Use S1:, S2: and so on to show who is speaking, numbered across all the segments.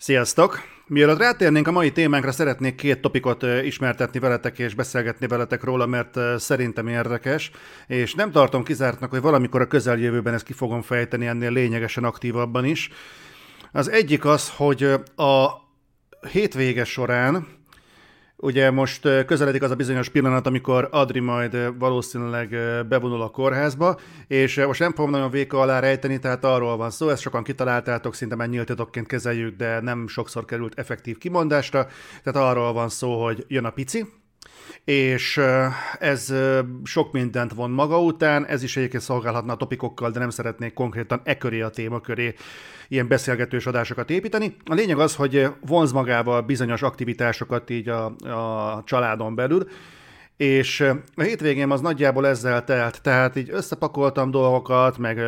S1: Sziasztok! Mielőtt rátérnénk a mai témánkra, szeretnék két topikot ismertetni veletek és beszélgetni veletek róla, mert szerintem érdekes, és nem tartom kizártnak, hogy valamikor a közeljövőben ezt ki fogom fejteni ennél lényegesen aktívabban is. Az egyik az, hogy a hétvége során Ugye most közeledik az a bizonyos pillanat, amikor Adri majd valószínűleg bevonul a kórházba, és most nem fogom nagyon véka alá rejteni, tehát arról van szó, ezt sokan kitaláltátok, szinte már nyíltatokként kezeljük, de nem sokszor került effektív kimondásra, tehát arról van szó, hogy jön a pici, és ez sok mindent von maga után, ez is egyébként szolgálhatna a topikokkal, de nem szeretnék konkrétan e köré a téma köré ilyen beszélgetős adásokat építeni. A lényeg az, hogy vonz magával bizonyos aktivitásokat így a, a családon belül, és a hétvégén az nagyjából ezzel telt, tehát így összepakoltam dolgokat, meg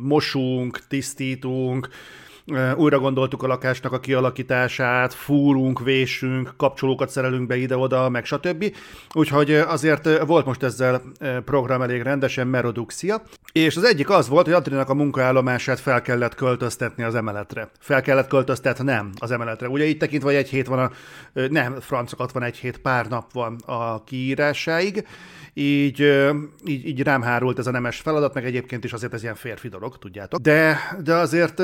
S1: mosunk, tisztítunk, újra gondoltuk a lakásnak a kialakítását, fúrunk, vésünk, kapcsolókat szerelünk be ide-oda, meg stb. Úgyhogy azért volt most ezzel program elég rendesen, meroduxia. És az egyik az volt, hogy Adriának a munkaállomását fel kellett költöztetni az emeletre. Fel kellett költöztetni, nem az emeletre. Ugye itt tekintve, hogy egy hét van a, nem, francokat van egy hét, pár nap van a kiírásáig, így, így, így rám hárult ez a nemes feladat, meg egyébként is azért ez ilyen férfi dolog, tudjátok. De, de azért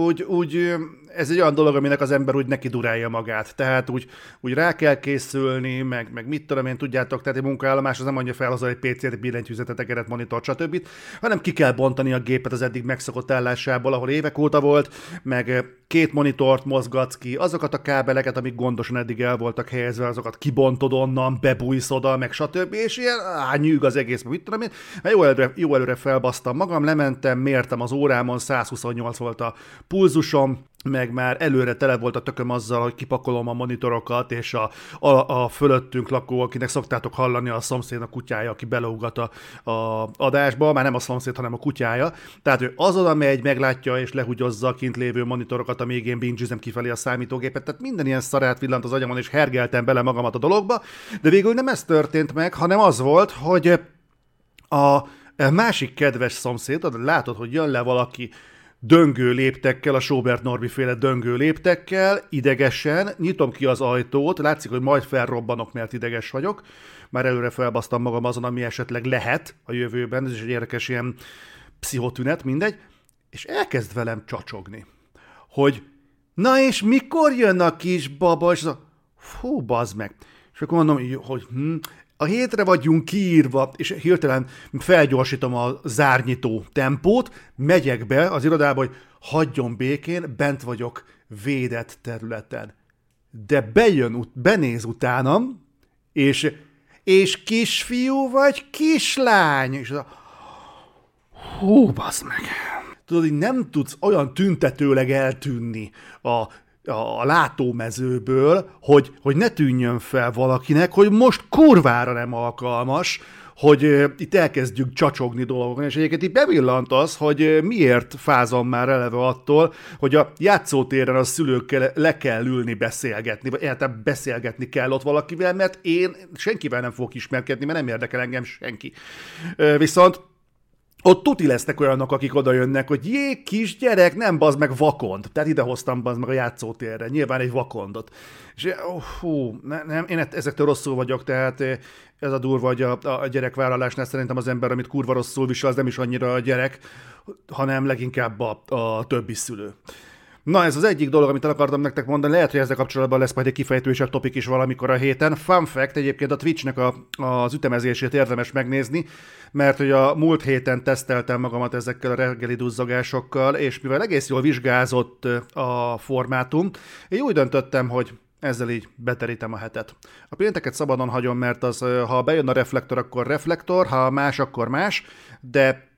S1: úgy, úgy ez egy olyan dolog, aminek az ember úgy neki durálja magát. Tehát úgy, úgy rá kell készülni, meg, meg mit tudom én, tudjátok, tehát egy munkaállomás az nem mondja fel az egy PC-t, billentyűzetet, egeret, monitor, stb., hanem ki kell bontani a gépet az eddig megszokott állásából, ahol évek óta volt, meg két monitort mozgatsz ki, azokat a kábeleket, amik gondosan eddig el voltak helyezve, azokat kibontod onnan, bebújsz oda, meg stb. És ilyen, á, az egész, mit tudom én. Mert jó előre, jó előre felbasztam magam, lementem, mértem az órámon, 128 volt a pulzusom, meg már előre tele volt a tököm azzal, hogy kipakolom a monitorokat, és a, a, a fölöttünk lakó, akinek szoktátok hallani, a szomszéd a kutyája, aki beleugat a, a adásba, már nem a szomszéd, hanem a kutyája. Tehát ő azon, megy, meglátja és lehugyozza a kint lévő monitorokat, amíg én bingizem kifelé a számítógépet. Tehát minden ilyen szarát villant az agyamon, és hergeltem bele magamat a dologba, de végül nem ez történt meg, hanem az volt, hogy a másik kedves szomszéd, látod, hogy jön le valaki döngő léptekkel, a Sobert Norbi féle döngő léptekkel, idegesen, nyitom ki az ajtót, látszik, hogy majd felrobbanok, mert ideges vagyok, már előre felbasztam magam azon, ami esetleg lehet a jövőben, ez is egy érdekes ilyen pszichotünet, mindegy, és elkezd velem csacsogni, hogy na és mikor jön a kis baba, és az a, fú, bazd meg. És akkor mondom, hogy hm, a hétre vagyunk kiírva, és hirtelen felgyorsítom a zárnyitó tempót, megyek be az irodába, hogy hagyjon békén, bent vagyok védett területen. De bejön, benéz utánam, és, és kisfiú vagy kislány? És az, hú, bazd meg. Tudod, hogy nem tudsz olyan tüntetőleg eltűnni a a látómezőből, hogy, hogy ne tűnjön fel valakinek, hogy most kurvára nem alkalmas, hogy itt elkezdjük csacsogni dolgokon, és egyébként itt bevillant az, hogy miért fázom már eleve attól, hogy a játszótéren a szülőkkel le kell ülni beszélgetni, vagy egyáltalán beszélgetni kell ott valakivel, mert én senkivel nem fogok ismerkedni, mert nem érdekel engem senki. Viszont ott tuti lesznek olyanok, akik oda jönnek, hogy jé, kisgyerek, nem bazd meg vakond. Tehát ide hoztam bazd meg a játszótérre, nyilván egy vakondot. És oh, hú, ne, nem, én ezektől rosszul vagyok, tehát eh, ez a durva, hogy a, a gyerekvállalásnál szerintem az ember, amit kurva rosszul visel, az nem is annyira a gyerek, hanem leginkább a, a többi szülő. Na, ez az egyik dolog, amit el akartam nektek mondani. Lehet, hogy ezzel kapcsolatban lesz majd egy kifejtősebb topik is valamikor a héten. Fun fact, egyébként a Twitchnek a, az ütemezését érdemes megnézni, mert hogy a múlt héten teszteltem magamat ezekkel a reggeli duzzagásokkal, és mivel egész jól vizsgázott a formátum, én úgy döntöttem, hogy ezzel így beterítem a hetet. A pénteket szabadon hagyom, mert az, ha bejön a reflektor, akkor reflektor, ha más, akkor más, de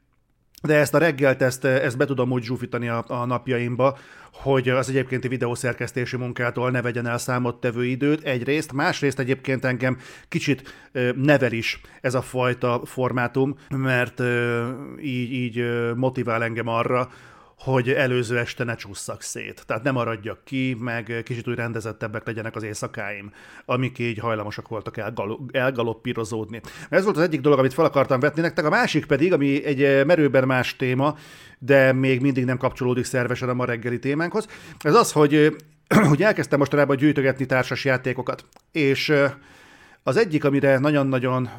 S1: de ezt a reggelt, ezt, ezt be tudom úgy zsúfítani a, a napjaimba, hogy az egyébkénti videószerkesztési munkától ne vegyen el számottevő időt egyrészt, másrészt egyébként engem kicsit nevel is ez a fajta formátum, mert így, így motivál engem arra, hogy előző este ne csúszszak szét. Tehát nem maradjak ki, meg kicsit úgy rendezettebbek legyenek az éjszakáim, amik így hajlamosak voltak elgal- elgaloppírozódni. Ez volt az egyik dolog, amit fel akartam vetni nektek, a másik pedig, ami egy merőben más téma, de még mindig nem kapcsolódik szervesen a ma reggeli témánkhoz. Ez az, hogy hogy elkezdtem mostanában gyűjtögetni társas játékokat, és az egyik, amire nagyon-nagyon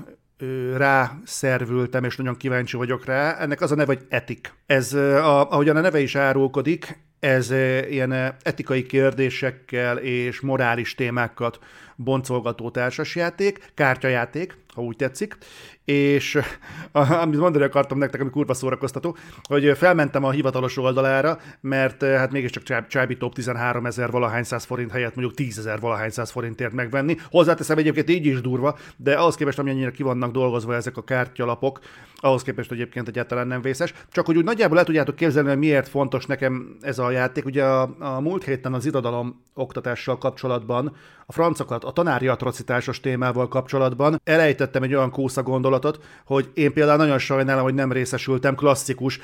S1: rászervültem, és nagyon kíváncsi vagyok rá, ennek az a neve, hogy Etik. Ez, a, ahogyan a neve is árulkodik, ez ilyen etikai kérdésekkel és morális témákat boncolgató társasjáték, kártyajáték, ha úgy tetszik, és amit mondani akartam nektek, ami kurva szórakoztató, hogy felmentem a hivatalos oldalára, mert hát mégiscsak Csábi Top 13 ezer valahány száz forint helyett mondjuk 10 ezer valahány száz forintért megvenni. Hozzáteszem egyébként így is durva, de ahhoz képest, amennyire ki vannak dolgozva ezek a kártyalapok, ahhoz képest egyébként egyáltalán nem vészes. Csak hogy úgy nagyjából le tudjátok képzelni, hogy miért fontos nekem ez a játék. Ugye a, a múlt héten az irodalom oktatással kapcsolatban, a francokat, a tanári atrocitásos témával kapcsolatban elejtettem egy olyan kósza gondolatot, hogy én például nagyon sajnálom, hogy nem részesültem klasszikus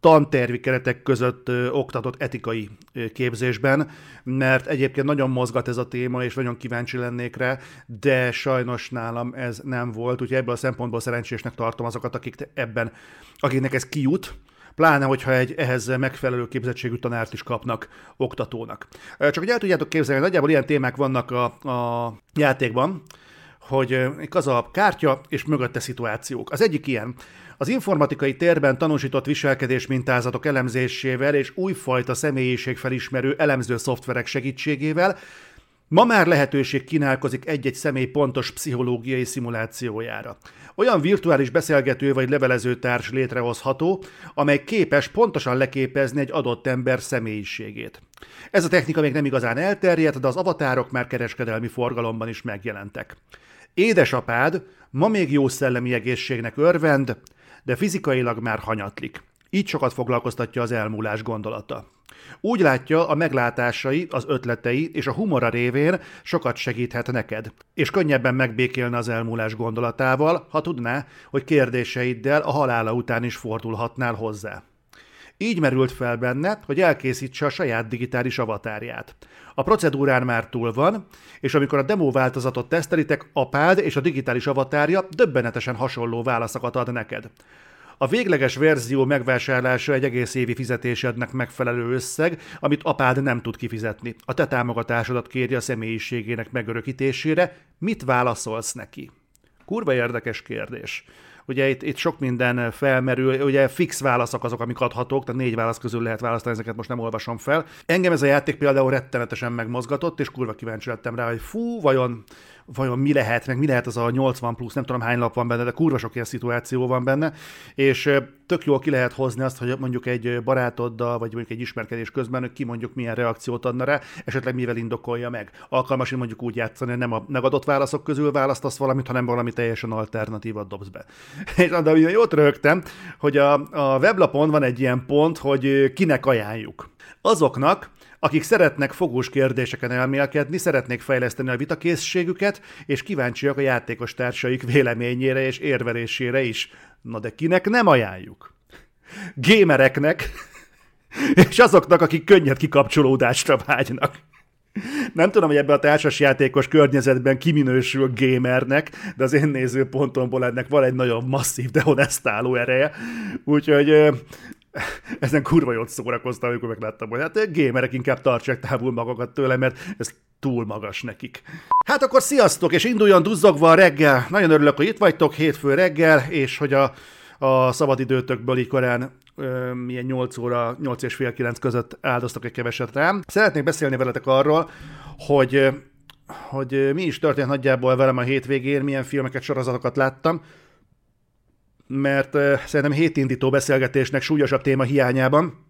S1: tantervi keretek között ö, oktatott etikai ö, képzésben, mert egyébként nagyon mozgat ez a téma, és nagyon kíváncsi lennék rá, de sajnos nálam ez nem volt, úgyhogy ebből a szempontból szerencsésnek tartom azokat, akik ebben, akiknek ez kijut, pláne, hogyha egy ehhez megfelelő képzettségű tanárt is kapnak oktatónak. Csak hogy el tudjátok képzelni, nagyjából ilyen témák vannak a, a játékban, hogy az a kártya és mögötte szituációk. Az egyik ilyen, az informatikai térben tanúsított viselkedés mintázatok elemzésével és újfajta személyiségfelismerő elemző szoftverek segítségével Ma már lehetőség kínálkozik egy-egy személy pontos pszichológiai szimulációjára. Olyan virtuális beszélgető vagy levelező társ létrehozható, amely képes pontosan leképezni egy adott ember személyiségét. Ez a technika még nem igazán elterjedt, de az avatárok már kereskedelmi forgalomban is megjelentek. Édesapád ma még jó szellemi egészségnek örvend, de fizikailag már hanyatlik. Így sokat foglalkoztatja az elmúlás gondolata. Úgy látja, a meglátásai, az ötletei és a humora révén sokat segíthet neked, és könnyebben megbékélne az elmúlás gondolatával, ha tudná, hogy kérdéseiddel a halála után is fordulhatnál hozzá. Így merült fel benne, hogy elkészítse a saját digitális avatárját. A procedúrán már túl van, és amikor a demo változatot tesztelitek, apád és a digitális avatárja döbbenetesen hasonló válaszokat ad neked. A végleges verzió megvásárlása egy egész évi fizetésednek megfelelő összeg, amit apád nem tud kifizetni. A te támogatásodat kéri a személyiségének megörökítésére. Mit válaszolsz neki? Kurva érdekes kérdés. Ugye itt, itt sok minden felmerül, ugye fix válaszok azok, amik adhatók, tehát négy válasz közül lehet választani, ezeket most nem olvasom fel. Engem ez a játék például rettenetesen megmozgatott, és kurva kíváncsi lettem rá, hogy fú, vajon vajon mi lehet, meg mi lehet az a 80 plusz, nem tudom hány lap van benne, de kurva sok ilyen szituáció van benne, és tök jól ki lehet hozni azt, hogy mondjuk egy barátoddal, vagy mondjuk egy ismerkedés közben ki mondjuk milyen reakciót adna rá, esetleg mivel indokolja meg. Alkalmas, hogy mondjuk úgy játszani, hogy nem a megadott válaszok közül választasz valamit, hanem valami teljesen alternatívat dobsz be. És de ugye jót rögtem, hogy a, a weblapon van egy ilyen pont, hogy kinek ajánljuk. Azoknak, akik szeretnek fogós kérdéseken elmélkedni, szeretnék fejleszteni a vitakészségüket, és kíváncsiak a játékos társaik véleményére és érvelésére is. Na de kinek nem ajánljuk? Gémereknek, és azoknak, akik könnyed kikapcsolódásra vágynak. Nem tudom, hogy ebben a társasjátékos környezetben kiminősül gamernek, de az én nézőpontomból ennek van egy nagyon masszív dehonestáló ereje. Úgyhogy ezen kurva jót szórakoztam, amikor megláttam, hogy hát gémerek inkább tartsák távol magukat tőle, mert ez túl magas nekik. Hát akkor sziasztok, és induljon duzzogva a reggel. Nagyon örülök, hogy itt vagytok hétfő reggel, és hogy a, a szabadidőtökből így korán milyen 8 óra, 8 és fél 9 között áldoztak egy keveset rám. Szeretnék beszélni veletek arról, hogy hogy mi is történt nagyjából velem a hétvégén, milyen filmeket, sorozatokat láttam, mert uh, szerintem hétindító beszélgetésnek súlyosabb téma hiányában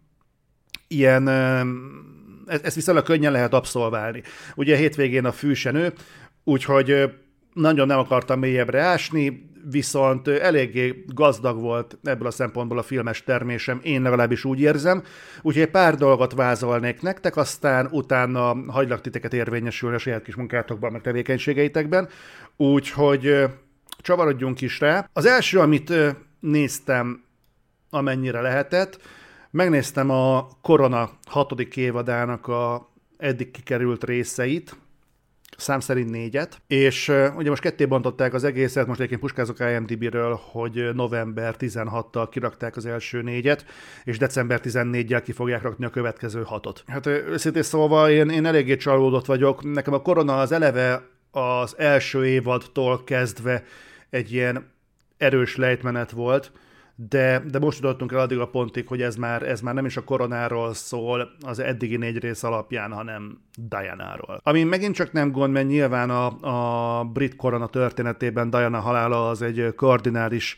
S1: ilyen, uh, ezt, viszonylag könnyen lehet abszolválni. Ugye hétvégén a fűsenő, úgyhogy nagyon nem akartam mélyebbre ásni, viszont eléggé gazdag volt ebből a szempontból a filmes termésem, én legalábbis úgy érzem, úgyhogy pár dolgot vázolnék nektek, aztán utána hagylak titeket érvényesülni a saját kis munkátokban, meg tevékenységeitekben, úgyhogy csavarodjunk is rá. Az első, amit néztem, amennyire lehetett, megnéztem a Korona hatodik évadának a eddig kikerült részeit, szám szerint négyet, és ugye most ketté bontották az egészet, most egyébként puskázok IMDb-ről, hogy november 16-tal kirakták az első négyet, és december 14-jel ki fogják rakni a következő hatot. Hát őszintén szólva én, én eléggé csalódott vagyok, nekem a korona az eleve az első évadtól kezdve egy ilyen erős lejtmenet volt, de, de most jutottunk el addig a pontig, hogy ez már, ez már nem is a koronáról szól az eddigi négy rész alapján, hanem Diana-ról. Ami megint csak nem gond, mert nyilván a, a brit korona történetében Diana halála az egy kardinális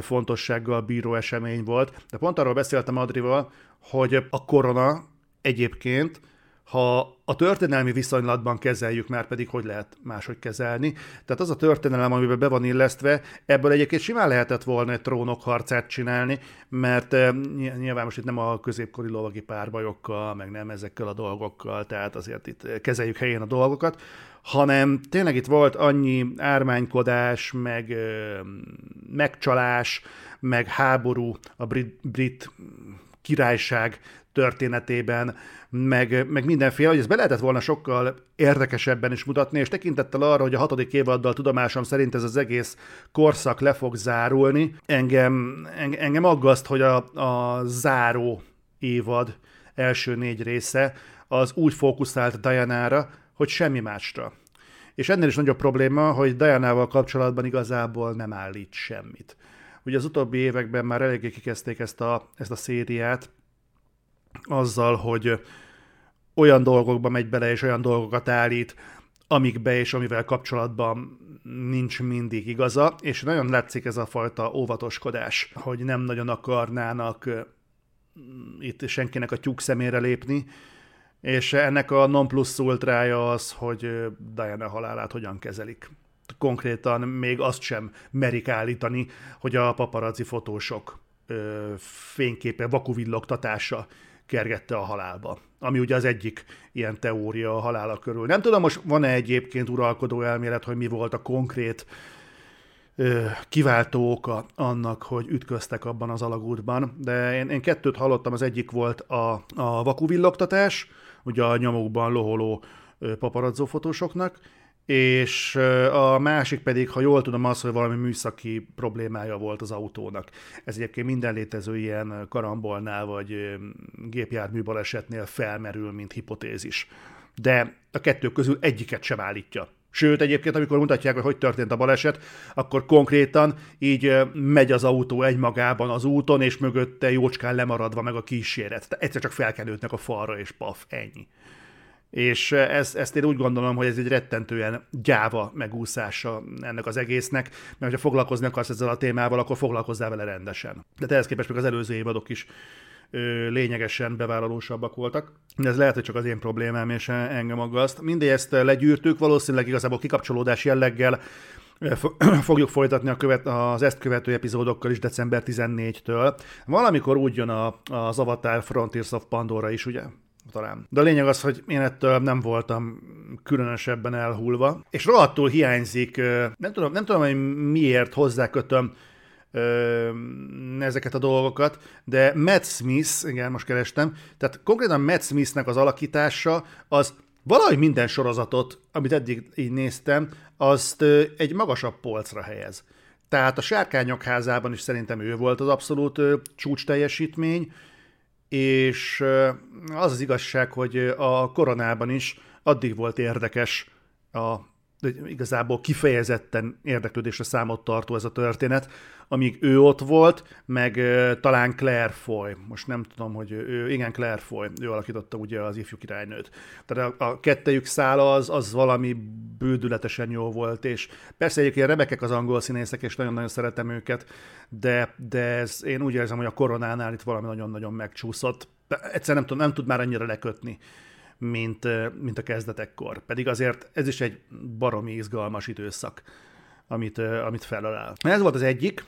S1: fontossággal bíró esemény volt, de pont arról beszéltem Adrival, hogy a korona egyébként ha a történelmi viszonylatban kezeljük, már pedig hogy lehet máshogy kezelni. Tehát az a történelem, amiben be van illesztve, ebből egyébként simán lehetett volna egy trónokharcát csinálni, mert eh, nyilván most itt nem a középkori lovagi párbajokkal, meg nem ezekkel a dolgokkal, tehát azért itt kezeljük helyén a dolgokat, hanem tényleg itt volt annyi ármánykodás, meg eh, megcsalás, meg háború a brit, brit királyság történetében, meg, meg mindenféle, hogy ezt be lehetett volna sokkal érdekesebben is mutatni, és tekintettel arra, hogy a hatodik évaddal tudomásom szerint ez az egész korszak le fog zárulni, engem, engem aggaszt, hogy a, a záró évad első négy része az úgy fókuszált Diana-ra, hogy semmi másra. És ennél is nagyobb probléma, hogy Diana-val kapcsolatban igazából nem állít semmit. Ugye az utóbbi években már eléggé kikezdték ezt a, ezt a szériát, azzal, hogy olyan dolgokba megy bele, és olyan dolgokat állít, amikbe és amivel kapcsolatban nincs mindig igaza, és nagyon látszik ez a fajta óvatoskodás, hogy nem nagyon akarnának itt senkinek a tyúk szemére lépni, és ennek a non plus ultrája az, hogy Diana halálát hogyan kezelik. Konkrétan még azt sem merik állítani, hogy a paparazzi fotósok fényképe vakuvillogtatása kergette a halálba. Ami ugye az egyik ilyen teória a halála körül. Nem tudom, most van-e egyébként uralkodó elmélet, hogy mi volt a konkrét kiváltó oka annak, hogy ütköztek abban az alagútban, de én, én kettőt hallottam, az egyik volt a, a vakuvillogtatás, ugye a nyomokban loholó paparazzó fotósoknak, és a másik pedig, ha jól tudom, az, hogy valami műszaki problémája volt az autónak. Ez egyébként minden létező ilyen karambolnál vagy gépjármű balesetnél felmerül, mint hipotézis. De a kettő közül egyiket sem állítja. Sőt, egyébként, amikor mutatják, hogy hogy történt a baleset, akkor konkrétan így megy az autó egymagában az úton, és mögötte jócskán lemaradva meg a kíséret. Tehát egyszer csak felkenődnek a falra, és paf, ennyi. És ez, ezt én úgy gondolom, hogy ez egy rettentően gyáva megúszása ennek az egésznek, mert ha foglalkozni akarsz ezzel a témával, akkor foglalkozzál vele rendesen. De ehhez képest még az előző évadok is ö, lényegesen bevállalósabbak voltak. De ez lehet, hogy csak az én problémám, és engem aggaszt. Mindezt legyűrtük, valószínűleg igazából kikapcsolódás jelleggel fogjuk folytatni a követ, az ezt követő epizódokkal is december 14-től. Valamikor úgy jön a, az Avatar Frontiers of Pandora is, ugye? Talán. De a lényeg az, hogy én ettől nem voltam különösebben elhulva, és rohadtul hiányzik, nem tudom, nem tudom, hogy miért hozzákötöm ezeket a dolgokat, de Matt Smith, igen, most kerestem, tehát konkrétan Matt Smithnek az alakítása az valahogy minden sorozatot, amit eddig így néztem, azt egy magasabb polcra helyez. Tehát a Sárkányok házában is szerintem ő volt az abszolút csúcs teljesítmény, és az az igazság, hogy a koronában is addig volt érdekes a igazából kifejezetten érdeklődésre számot tartó ez a történet, amíg ő ott volt, meg talán Claire Foy, most nem tudom, hogy ő, igen, Claire Foy, ő alakította ugye az ifjú királynőt. Tehát a, a kettejük szála az, az valami bődületesen jó volt, és persze egyébként rebekek az angol színészek, és nagyon-nagyon szeretem őket, de, de ez, én úgy érzem, hogy a koronánál itt valami nagyon-nagyon megcsúszott. Egyszer nem tud, nem tud már annyira lekötni mint, mint a kezdetekkor. Pedig azért ez is egy baromi izgalmas időszak, amit, amit felelel. Ez volt az egyik.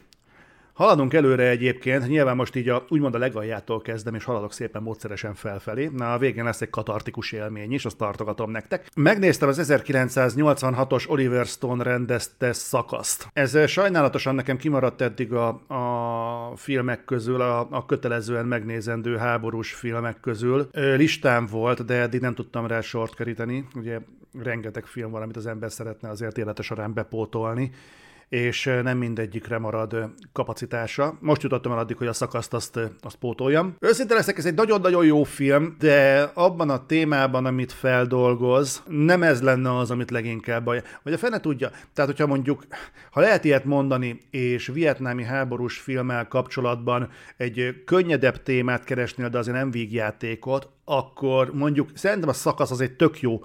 S1: Haladunk előre egyébként, nyilván most így a, úgymond a legaljától kezdem, és haladok szépen módszeresen felfelé. Na, a végén lesz egy katartikus élmény is, azt tartogatom nektek. Megnéztem az 1986-os Oliver Stone rendezte szakaszt. Ez sajnálatosan nekem kimaradt eddig a, a filmek közül, a, a kötelezően megnézendő háborús filmek közül. Listám volt, de eddig nem tudtam rá sort keríteni. Ugye rengeteg film van, amit az ember szeretne azért élete során bepótolni, és nem mindegyikre marad kapacitása. Most jutottam el addig, hogy a szakaszt azt, azt pótoljam. Őszinte leszek, ez egy nagyon-nagyon jó film, de abban a témában, amit feldolgoz, nem ez lenne az, amit leginkább baj. Vagy a fene tudja. Tehát, hogyha mondjuk, ha lehet ilyet mondani, és vietnámi háborús filmmel kapcsolatban egy könnyedebb témát keresnél, de azért nem vígjátékot, akkor mondjuk szerintem a szakasz az egy tök jó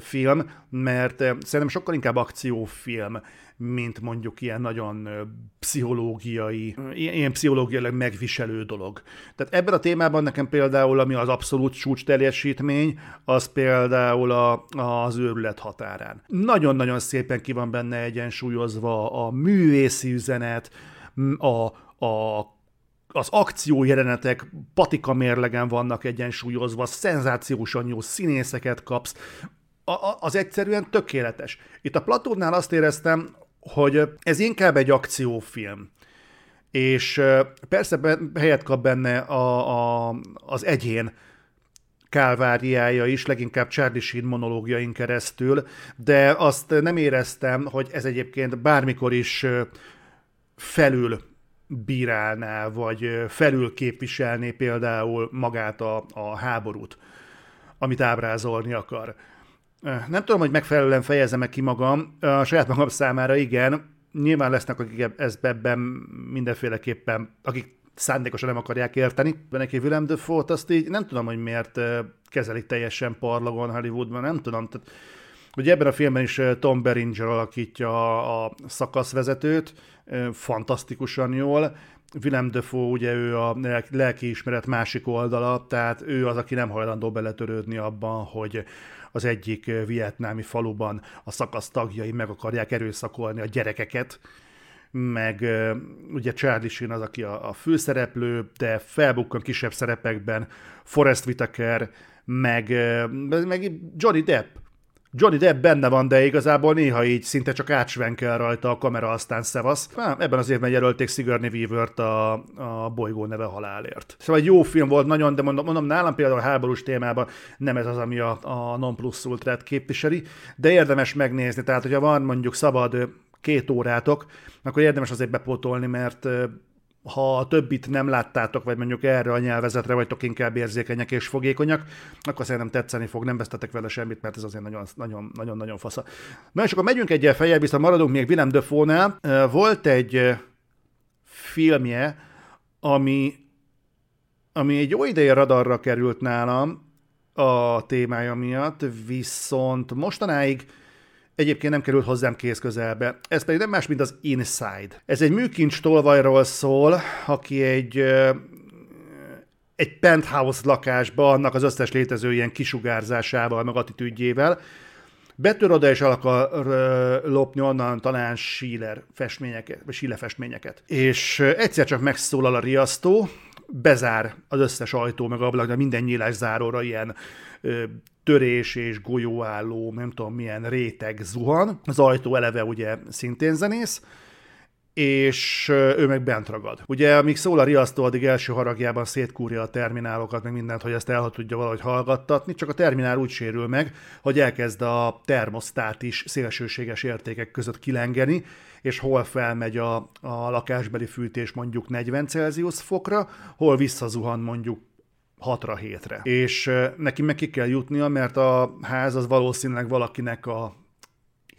S1: film, mert szerintem sokkal inkább akciófilm, mint mondjuk ilyen nagyon pszichológiai, ilyen pszichológiailag megviselő dolog. Tehát ebben a témában nekem például, ami az abszolút csúcs teljesítmény, az például a, az őrület határán. Nagyon-nagyon szépen ki van benne egyensúlyozva a művészi üzenet, a, a az akció jelenetek patika mérlegen vannak egyensúlyozva, szenzációsan jó színészeket kapsz, a, az egyszerűen tökéletes. Itt a Platónál azt éreztem, hogy ez inkább egy akciófilm. És persze helyet kap benne a, a, az egyén kálváriája is, leginkább Charlie Sheen monológiain keresztül, de azt nem éreztem, hogy ez egyébként bármikor is felül bírálná, vagy felül képviselné például magát a, a háborút, amit ábrázolni akar. Nem tudom, hogy megfelelően fejezem-e ki magam. A saját magam számára igen. Nyilván lesznek, akik ezt ebben mindenféleképpen, akik szándékosan nem akarják érteni. Neki Willem Dafoe-t azt így nem tudom, hogy miért kezelik teljesen parlagon Hollywoodban, nem tudom. Tehát, ugye ebben a filmben is Tom Beringer alakítja a szakaszvezetőt, fantasztikusan jól. Willem Dafoe, ugye ő a lelkiismeret másik oldala, tehát ő az, aki nem hajlandó beletörődni abban, hogy az egyik vietnámi faluban a szakasz tagjai meg akarják erőszakolni a gyerekeket, meg ugye Charlie Sheen az, aki a, a főszereplő, de felbukkan kisebb szerepekben, Forrest Whitaker, meg, meg Johnny Depp, Johnny Depp benne van, de igazából néha így szinte csak átsvenkel rajta a kamera, aztán szevasz. Há, ebben az évben jelölték Sigourney Weaver-t a, a bolygó neve halálért. Szóval egy jó film volt nagyon, de mondom, mondom nálam például a háborús témában nem ez az, ami a, a non plus ultrát képviseli, de érdemes megnézni, tehát hogyha van mondjuk szabad két órátok, akkor érdemes azért bepótolni, mert ha a többit nem láttátok, vagy mondjuk erre a nyelvezetre vagytok inkább érzékenyek és fogékonyak, akkor szerintem tetszeni fog, nem vesztetek vele semmit, mert ez azért nagyon-nagyon fasza. Na és akkor megyünk egyel fejjel, viszont maradunk még Willem Dafoe-nál. Volt egy filmje, ami, ami egy jó ideje radarra került nálam a témája miatt, viszont mostanáig egyébként nem került hozzám kéz közelbe. Ez pedig nem más, mint az Inside. Ez egy műkincs tolvajról szól, aki egy egy penthouse lakásba, annak az összes létező ilyen kisugárzásával, meg attitűdjével, betör oda és el akar lopni onnan talán Schiller festményeket, vagy Schiller festményeket. És egyszer csak megszólal a riasztó, bezár az összes ajtó, meg ablak, de minden nyílás záróra ilyen törés és golyóálló, nem tudom milyen réteg zuhan. Az ajtó eleve ugye szintén zenész, és ő meg bent ragad. Ugye, amíg szól a riasztó, addig első haragjában szétkúrja a terminálokat, meg mindent, hogy ezt el tudja valahogy hallgattatni, csak a terminál úgy sérül meg, hogy elkezd a termosztát is szélsőséges értékek között kilengeni, és hol felmegy a, a lakásbeli fűtés mondjuk 40 Celsius fokra, hol visszazuhan mondjuk 6-ra, 7-re. És neki meg ki kell jutnia, mert a ház az valószínűleg valakinek a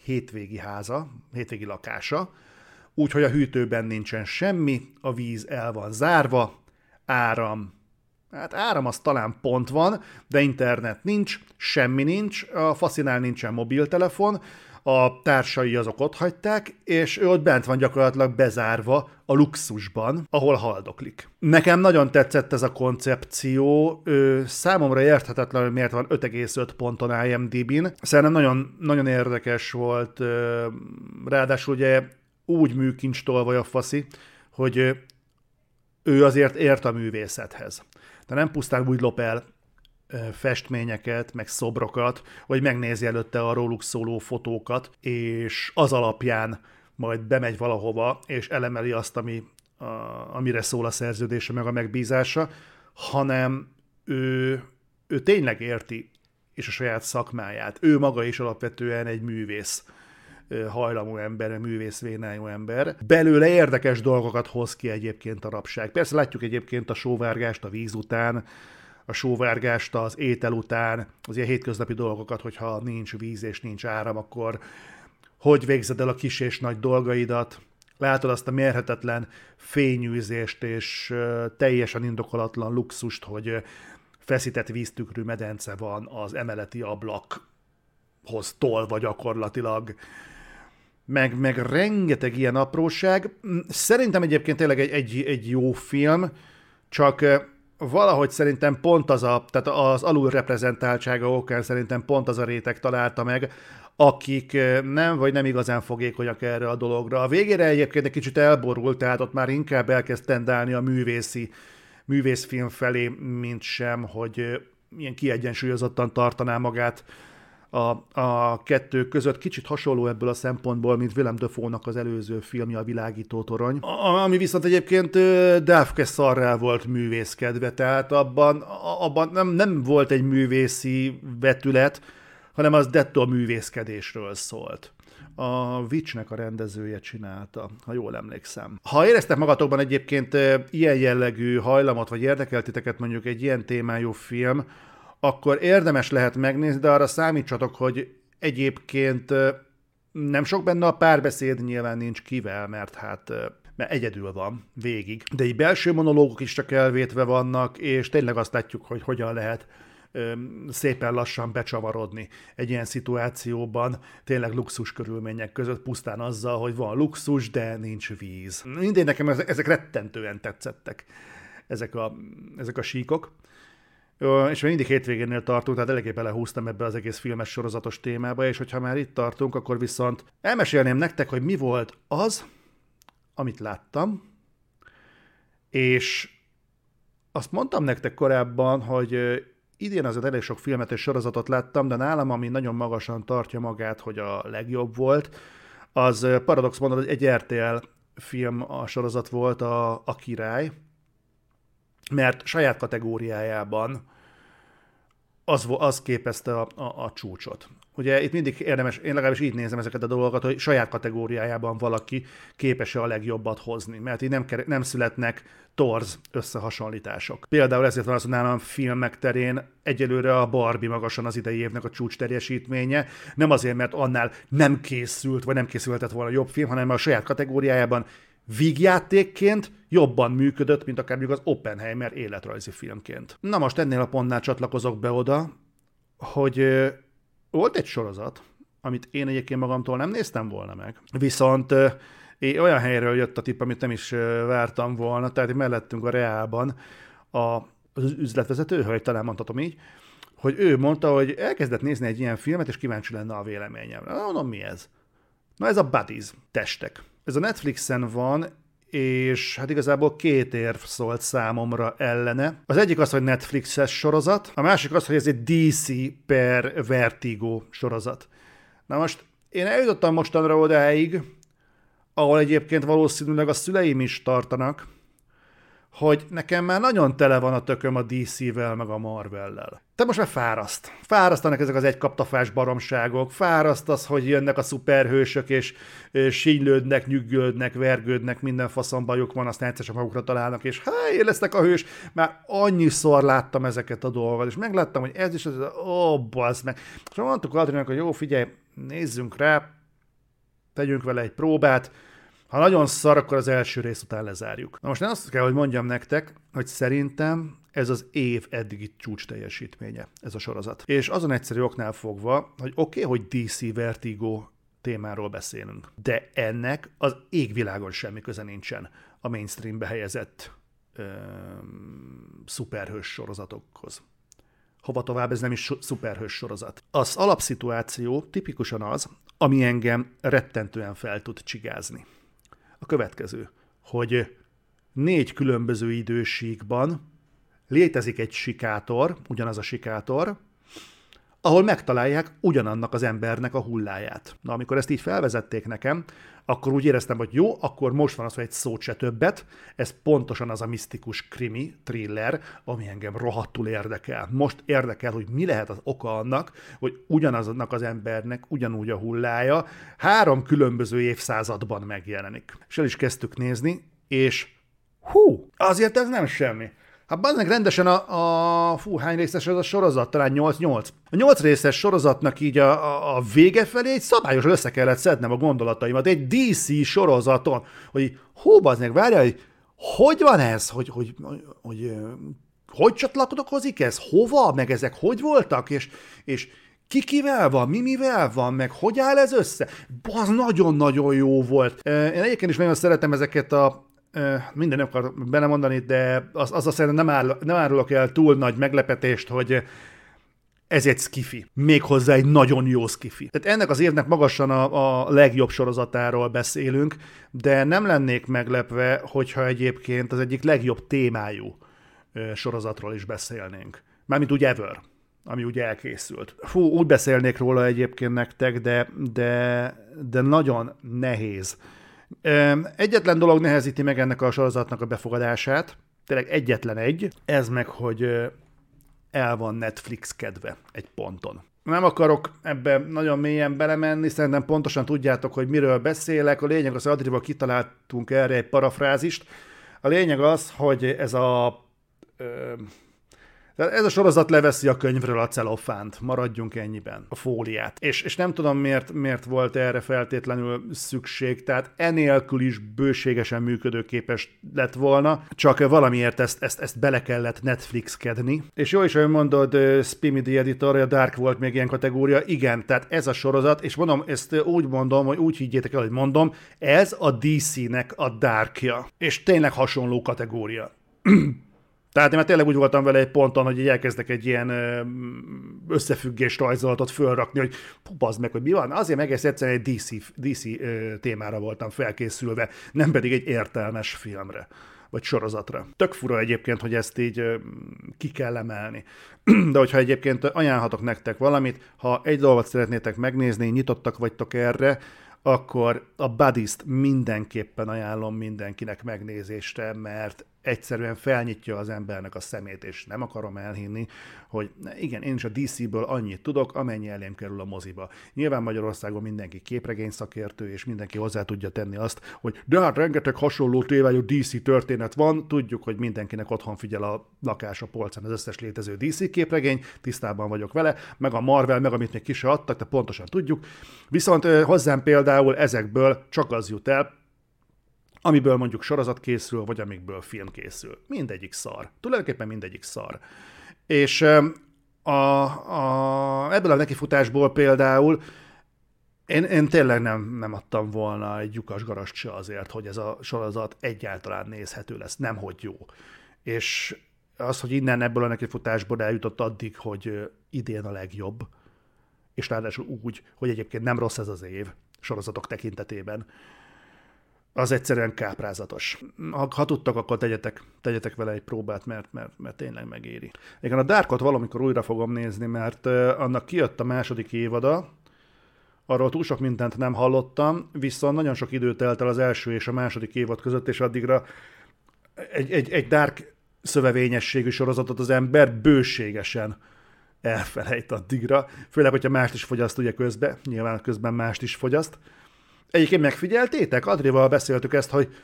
S1: hétvégi háza, hétvégi lakása, úgyhogy a hűtőben nincsen semmi, a víz el van zárva, áram, hát áram az talán pont van, de internet nincs, semmi nincs, a faszinál nincsen mobiltelefon, a társai azok ott hagyták, és ő ott bent van gyakorlatilag bezárva a luxusban, ahol haldoklik. Nekem nagyon tetszett ez a koncepció, ő, számomra érthetetlen, hogy miért van 5,5 ponton IMDb-n. Szerintem nagyon, nagyon érdekes volt, ráadásul ugye úgy műkincs a faszi, hogy ő azért ért a művészethez. De nem pusztán úgy lop el festményeket, meg szobrokat, hogy megnézi előtte a róluk szóló fotókat, és az alapján majd bemegy valahova, és elemeli azt, ami, a, amire szól a szerződése, meg a megbízása, hanem ő, ő tényleg érti és a saját szakmáját. Ő maga is alapvetően egy művész hajlamú ember, művész vénájú ember. Belőle érdekes dolgokat hoz ki egyébként a rapság. Persze látjuk egyébként a sóvárgást a víz után, a sóvárgást az étel után, az ilyen hétköznapi dolgokat, hogyha nincs víz és nincs áram, akkor hogy végzed el a kis és nagy dolgaidat, látod azt a mérhetetlen fényűzést és teljesen indokolatlan luxust, hogy feszített víztükrű medence van az emeleti ablakhoz tolva gyakorlatilag, meg, meg rengeteg ilyen apróság. Szerintem egyébként tényleg egy, egy, egy jó film, csak valahogy szerintem pont az a, tehát az alulreprezentáltsága okán szerintem pont az a réteg találta meg, akik nem vagy nem igazán fogékonyak erre a dologra. A végére egyébként egy kicsit elborult, tehát ott már inkább elkezd tendálni a művészi, művészfilm felé, mint sem, hogy ilyen kiegyensúlyozottan tartaná magát a, a kettő között. Kicsit hasonló ebből a szempontból, mint Willem Dafoe-nak az előző filmje, a Világító Torony. Ami viszont egyébként Dávke szarrá volt művészkedve, tehát abban, abban nem, nem volt egy művészi vetület, hanem az dettó művészkedésről szólt a Witchnek a rendezője csinálta, ha jól emlékszem. Ha éreztek magatokban egyébként ilyen jellegű hajlamot, vagy érdekeltiteket mondjuk egy ilyen témájú film, akkor érdemes lehet megnézni, de arra számítsatok, hogy egyébként nem sok benne a párbeszéd, nyilván nincs kivel, mert hát mert egyedül van végig. De egy belső monológok is csak elvétve vannak, és tényleg azt látjuk, hogy hogyan lehet szépen lassan becsavarodni egy ilyen szituációban, tényleg luxus körülmények között, pusztán azzal, hogy van luxus, de nincs víz. Mindig nekem ezek rettentően tetszettek, ezek a, ezek a síkok. És még mindig hétvégénél tartunk, tehát eléggé belehúztam ebbe az egész filmes sorozatos témába, és hogyha már itt tartunk, akkor viszont elmesélném nektek, hogy mi volt az, amit láttam, és azt mondtam nektek korábban, hogy idén azért elég sok filmet és sorozatot láttam, de nálam, ami nagyon magasan tartja magát, hogy a legjobb volt, az paradox mondod, egy RTL film a sorozat volt, a, a Király, mert saját kategóriájában az, az képezte a, a, a csúcsot. Ugye itt mindig érdemes, én legalábbis így nézem ezeket a dolgokat, hogy saját kategóriájában valaki képes-e a legjobbat hozni, mert így nem, nem születnek torz összehasonlítások. Például ezért van az, hogy nálam filmek terén egyelőre a Barbie magasan az idei évnek a csúcs teljesítménye, nem azért, mert annál nem készült, vagy nem készülhetett volna jobb film, hanem a saját kategóriájában vígjátékként jobban működött, mint akár mondjuk az Oppenheimer életrajzi filmként. Na most ennél a pontnál csatlakozok be oda, hogy volt egy sorozat, amit én egyébként magamtól nem néztem volna meg, viszont én olyan helyről jött a tipp, amit nem is vártam volna, tehát mellettünk a Reálban a, az üzletvezető, hogy talán mondhatom így, hogy ő mondta, hogy elkezdett nézni egy ilyen filmet, és kíváncsi lenne a véleményemre. Mondom, mi ez? Na ez a Buddies, testek. Ez a Netflixen van, és hát igazából két érv szólt számomra ellene. Az egyik az, hogy Netflixes sorozat, a másik az, hogy ez egy DC per Vertigo sorozat. Na most én eljutottam mostanra odáig, ahol egyébként valószínűleg a szüleim is tartanak, hogy nekem már nagyon tele van a tököm a DC-vel, meg a Marvel-lel. Te most már fáraszt. Fárasztanak ezek az egykaptafás baromságok, fáraszt az, hogy jönnek a szuperhősök, és, sínylődnek, nyüggődnek, vergődnek, minden faszombajuk van, aztán egyszer csak magukra találnak, és hely, lesznek a hős. Már annyiszor láttam ezeket a dolgokat, és megláttam, hogy ez is az, ó, bazd meg. És mondtuk Adriának, hogy jó, figyelj, nézzünk rá, tegyünk vele egy próbát, ha nagyon szar, akkor az első rész után lezárjuk. Na most én azt kell, hogy mondjam nektek, hogy szerintem ez az év eddigi csúcs teljesítménye, ez a sorozat. És azon egyszerű oknál fogva, hogy oké, okay, hogy DC Vertigo témáról beszélünk, de ennek az égvilágon semmi köze nincsen a mainstreambe helyezett ö, szuperhős sorozatokhoz. Hova tovább, ez nem is szuperhős sorozat. Az alapszituáció tipikusan az, ami engem rettentően fel tud csigázni a következő, hogy négy különböző idősíkban létezik egy sikátor, ugyanaz a sikátor, ahol megtalálják ugyanannak az embernek a hulláját. Na, amikor ezt így felvezették nekem, akkor úgy éreztem, hogy jó, akkor most van az, hogy egy szót se többet, ez pontosan az a misztikus krimi, thriller, ami engem rohadtul érdekel. Most érdekel, hogy mi lehet az oka annak, hogy ugyanaznak az embernek ugyanúgy a hullája három különböző évszázadban megjelenik. És el is kezdtük nézni, és hú, azért ez nem semmi. Hát bazdmeg rendesen a, a fú, hány részes ez a sorozat? Talán 8-8. A 8 részes sorozatnak így a, a, a vége felé egy szabályos össze kellett szednem a gondolataimat. Egy DC sorozaton, hogy hú, bazdmeg, várja, hogy hogy van ez, hogy, hogy, hogy, hogy, hogy csatlakozik ez, hova, meg ezek hogy voltak, és, és ki kivel van, mi mivel van, meg hogy áll ez össze? Az nagyon-nagyon jó volt. Én egyébként is nagyon szeretem ezeket a minden nem akar belemondani, de az, az azt szerintem nem, áll, nem árulok el túl nagy meglepetést, hogy ez egy skifi. Méghozzá egy nagyon jó skifi. Tehát ennek az évnek magasan a, a legjobb sorozatáról beszélünk, de nem lennék meglepve, hogyha egyébként az egyik legjobb témájú sorozatról is beszélnénk. Mármint úgy ever ami ugye elkészült. Fú, úgy beszélnék róla egyébként nektek, de, de, de nagyon nehéz Egyetlen dolog nehezíti meg ennek a sorozatnak a befogadását, tényleg egyetlen egy, ez meg, hogy el van Netflix kedve egy ponton. Nem akarok ebbe nagyon mélyen belemenni, szerintem pontosan tudjátok, hogy miről beszélek. A lényeg az, hogy Adrival kitaláltunk erre egy parafrázist. A lényeg az, hogy ez a de ez a sorozat leveszi a könyvről a celofánt, maradjunk ennyiben, a fóliát. És, és nem tudom, miért, miért volt erre feltétlenül szükség, tehát enélkül is bőségesen működőképes lett volna, csak valamiért ezt, ezt, ezt bele kellett Netflix-kedni. És jó is, hogy mondod, Spimmy the Editor, a Dark volt még ilyen kategória, igen, tehát ez a sorozat, és mondom, ezt úgy mondom, hogy úgy higgyétek el, hogy mondom, ez a DC-nek a Darkja. És tényleg hasonló kategória. Tehát én már tényleg úgy voltam vele egy ponton, hogy elkezdek egy ilyen összefüggés rajzolatot fölrakni, hogy pupazd meg, hogy mi van. Azért meg egész egyszerűen egy DC, DC témára voltam felkészülve, nem pedig egy értelmes filmre vagy sorozatra. Tök fura egyébként, hogy ezt így ki kell emelni. De hogyha egyébként ajánlhatok nektek valamit, ha egy dolgot szeretnétek megnézni, nyitottak vagytok erre, akkor a buddies mindenképpen ajánlom mindenkinek megnézésre, mert egyszerűen felnyitja az embernek a szemét, és nem akarom elhinni, hogy igen, én is a DC-ből annyit tudok, amennyi elém kerül a moziba. Nyilván Magyarországon mindenki képregény szakértő, és mindenki hozzá tudja tenni azt, hogy de hát rengeteg hasonló tévájú DC történet van, tudjuk, hogy mindenkinek otthon figyel a lakás a polcán az összes létező DC képregény, tisztában vagyok vele, meg a Marvel, meg amit még ki se adtak, de pontosan tudjuk. Viszont hozzám például ezekből csak az jut el, amiből mondjuk sorozat készül, vagy amikből film készül. Mindegyik szar. Tulajdonképpen mindegyik szar. És a, a, ebből a nekifutásból például én, én tényleg nem, nem adtam volna egy lyukas garast se azért, hogy ez a sorozat egyáltalán nézhető lesz, nem hogy jó. És az, hogy innen ebből a nekifutásból eljutott addig, hogy idén a legjobb, és ráadásul úgy, hogy egyébként nem rossz ez az év sorozatok tekintetében, az egyszerűen káprázatos. Ha, ha tudtak, akkor tegyetek, tegyetek vele egy próbát, mert, mert, mert tényleg megéri. Igen, a Darkot valamikor újra fogom nézni, mert annak kijött a második évada, arról túl sok mindent nem hallottam, viszont nagyon sok idő telt el az első és a második évad között, és addigra egy, egy, egy Dark szövevényességű sorozatot az ember bőségesen elfelejt addigra, főleg, hogyha mást is fogyaszt ugye közben, nyilván közben mást is fogyaszt, Egyébként megfigyeltétek? Adrival beszéltük ezt, hogy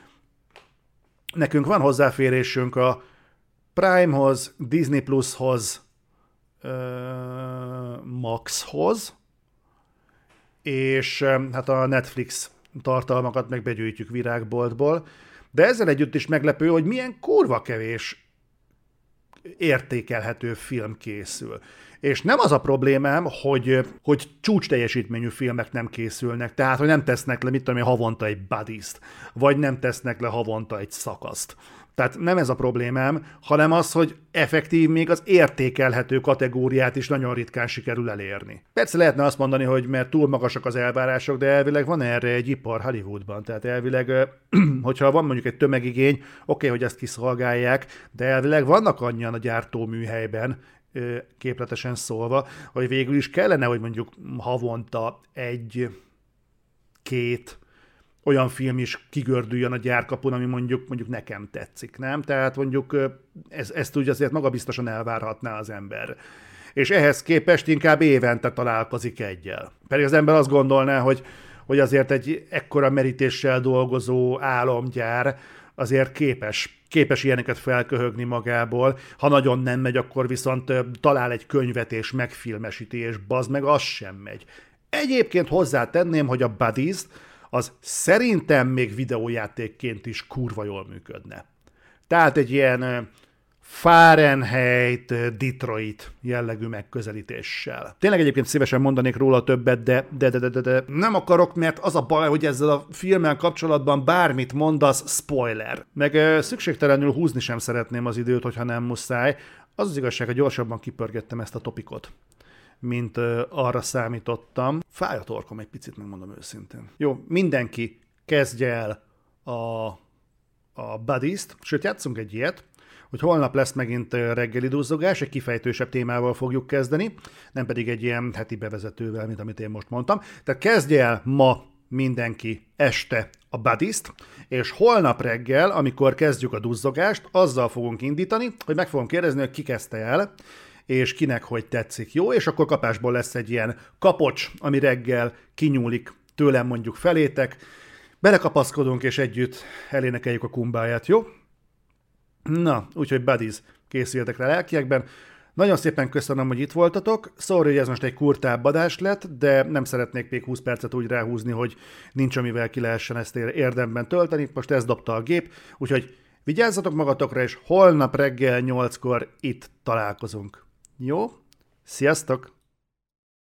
S1: nekünk van hozzáférésünk a Primehoz, Disney Plushoz, Maxhoz, és hát a Netflix tartalmakat meg virágboltból, de ezzel együtt is meglepő, hogy milyen kurva kevés értékelhető film készül. És nem az a problémám, hogy, hogy csúcs teljesítményű filmek nem készülnek, tehát hogy nem tesznek le, mit tudom én, havonta egy buddies vagy nem tesznek le havonta egy szakaszt. Tehát nem ez a problémám, hanem az, hogy effektív még az értékelhető kategóriát is nagyon ritkán sikerül elérni. Persze lehetne azt mondani, hogy mert túl magasak az elvárások, de elvileg van erre egy ipar Hollywoodban. Tehát elvileg, hogyha van mondjuk egy tömegigény, oké, okay, hogy ezt kiszolgálják, de elvileg vannak annyian a gyártóműhelyben, képletesen szólva, hogy végül is kellene, hogy mondjuk havonta egy, két olyan film is kigördüljön a gyárkapun, ami mondjuk, mondjuk nekem tetszik, nem? Tehát mondjuk ez, ezt úgy azért magabiztosan elvárhatná az ember. És ehhez képest inkább évente találkozik egyel. Pedig az ember azt gondolná, hogy, hogy azért egy ekkora merítéssel dolgozó álomgyár azért képes, képes ilyeneket felköhögni magából. Ha nagyon nem megy, akkor viszont talál egy könyvet és megfilmesíti, és bazd meg, az sem megy. Egyébként hozzátenném, hogy a Buddies az szerintem még videójátékként is kurva jól működne. Tehát egy ilyen Fahrenheit, Detroit jellegű megközelítéssel. Tényleg egyébként szívesen mondanék róla többet, de, de, de, de, de, de nem akarok, mert az a baj, hogy ezzel a filmmel kapcsolatban bármit mondasz, spoiler. Meg szükségtelenül húzni sem szeretném az időt, hogyha nem muszáj. Az az igazság, hogy gyorsabban kipörgettem ezt a topikot mint uh, arra számítottam. Fáj a torkom egy picit, megmondom őszintén. Jó, mindenki kezdje el a, a buddies sőt, játszunk egy ilyet, hogy holnap lesz megint reggeli duzzogás, egy kifejtősebb témával fogjuk kezdeni, nem pedig egy ilyen heti bevezetővel, mint amit én most mondtam. Tehát kezdje el ma mindenki este a badiszt, és holnap reggel, amikor kezdjük a duzzogást, azzal fogunk indítani, hogy meg fogom kérdezni, hogy ki kezdte el, és kinek hogy tetszik. Jó, és akkor kapásból lesz egy ilyen kapocs, ami reggel kinyúlik tőlem mondjuk felétek, belekapaszkodunk, és együtt elénekeljük a kumbáját, jó? Na, úgyhogy buddies, készüljetek rá lelkiekben. Nagyon szépen köszönöm, hogy itt voltatok. Sorry, hogy ez most egy kurtább adás lett, de nem szeretnék még 20 percet úgy ráhúzni, hogy nincs amivel ki lehessen ezt érdemben tölteni. Most ez dobta a gép, úgyhogy vigyázzatok magatokra, és holnap reggel 8-kor itt találkozunk. Jó? Sziasztok!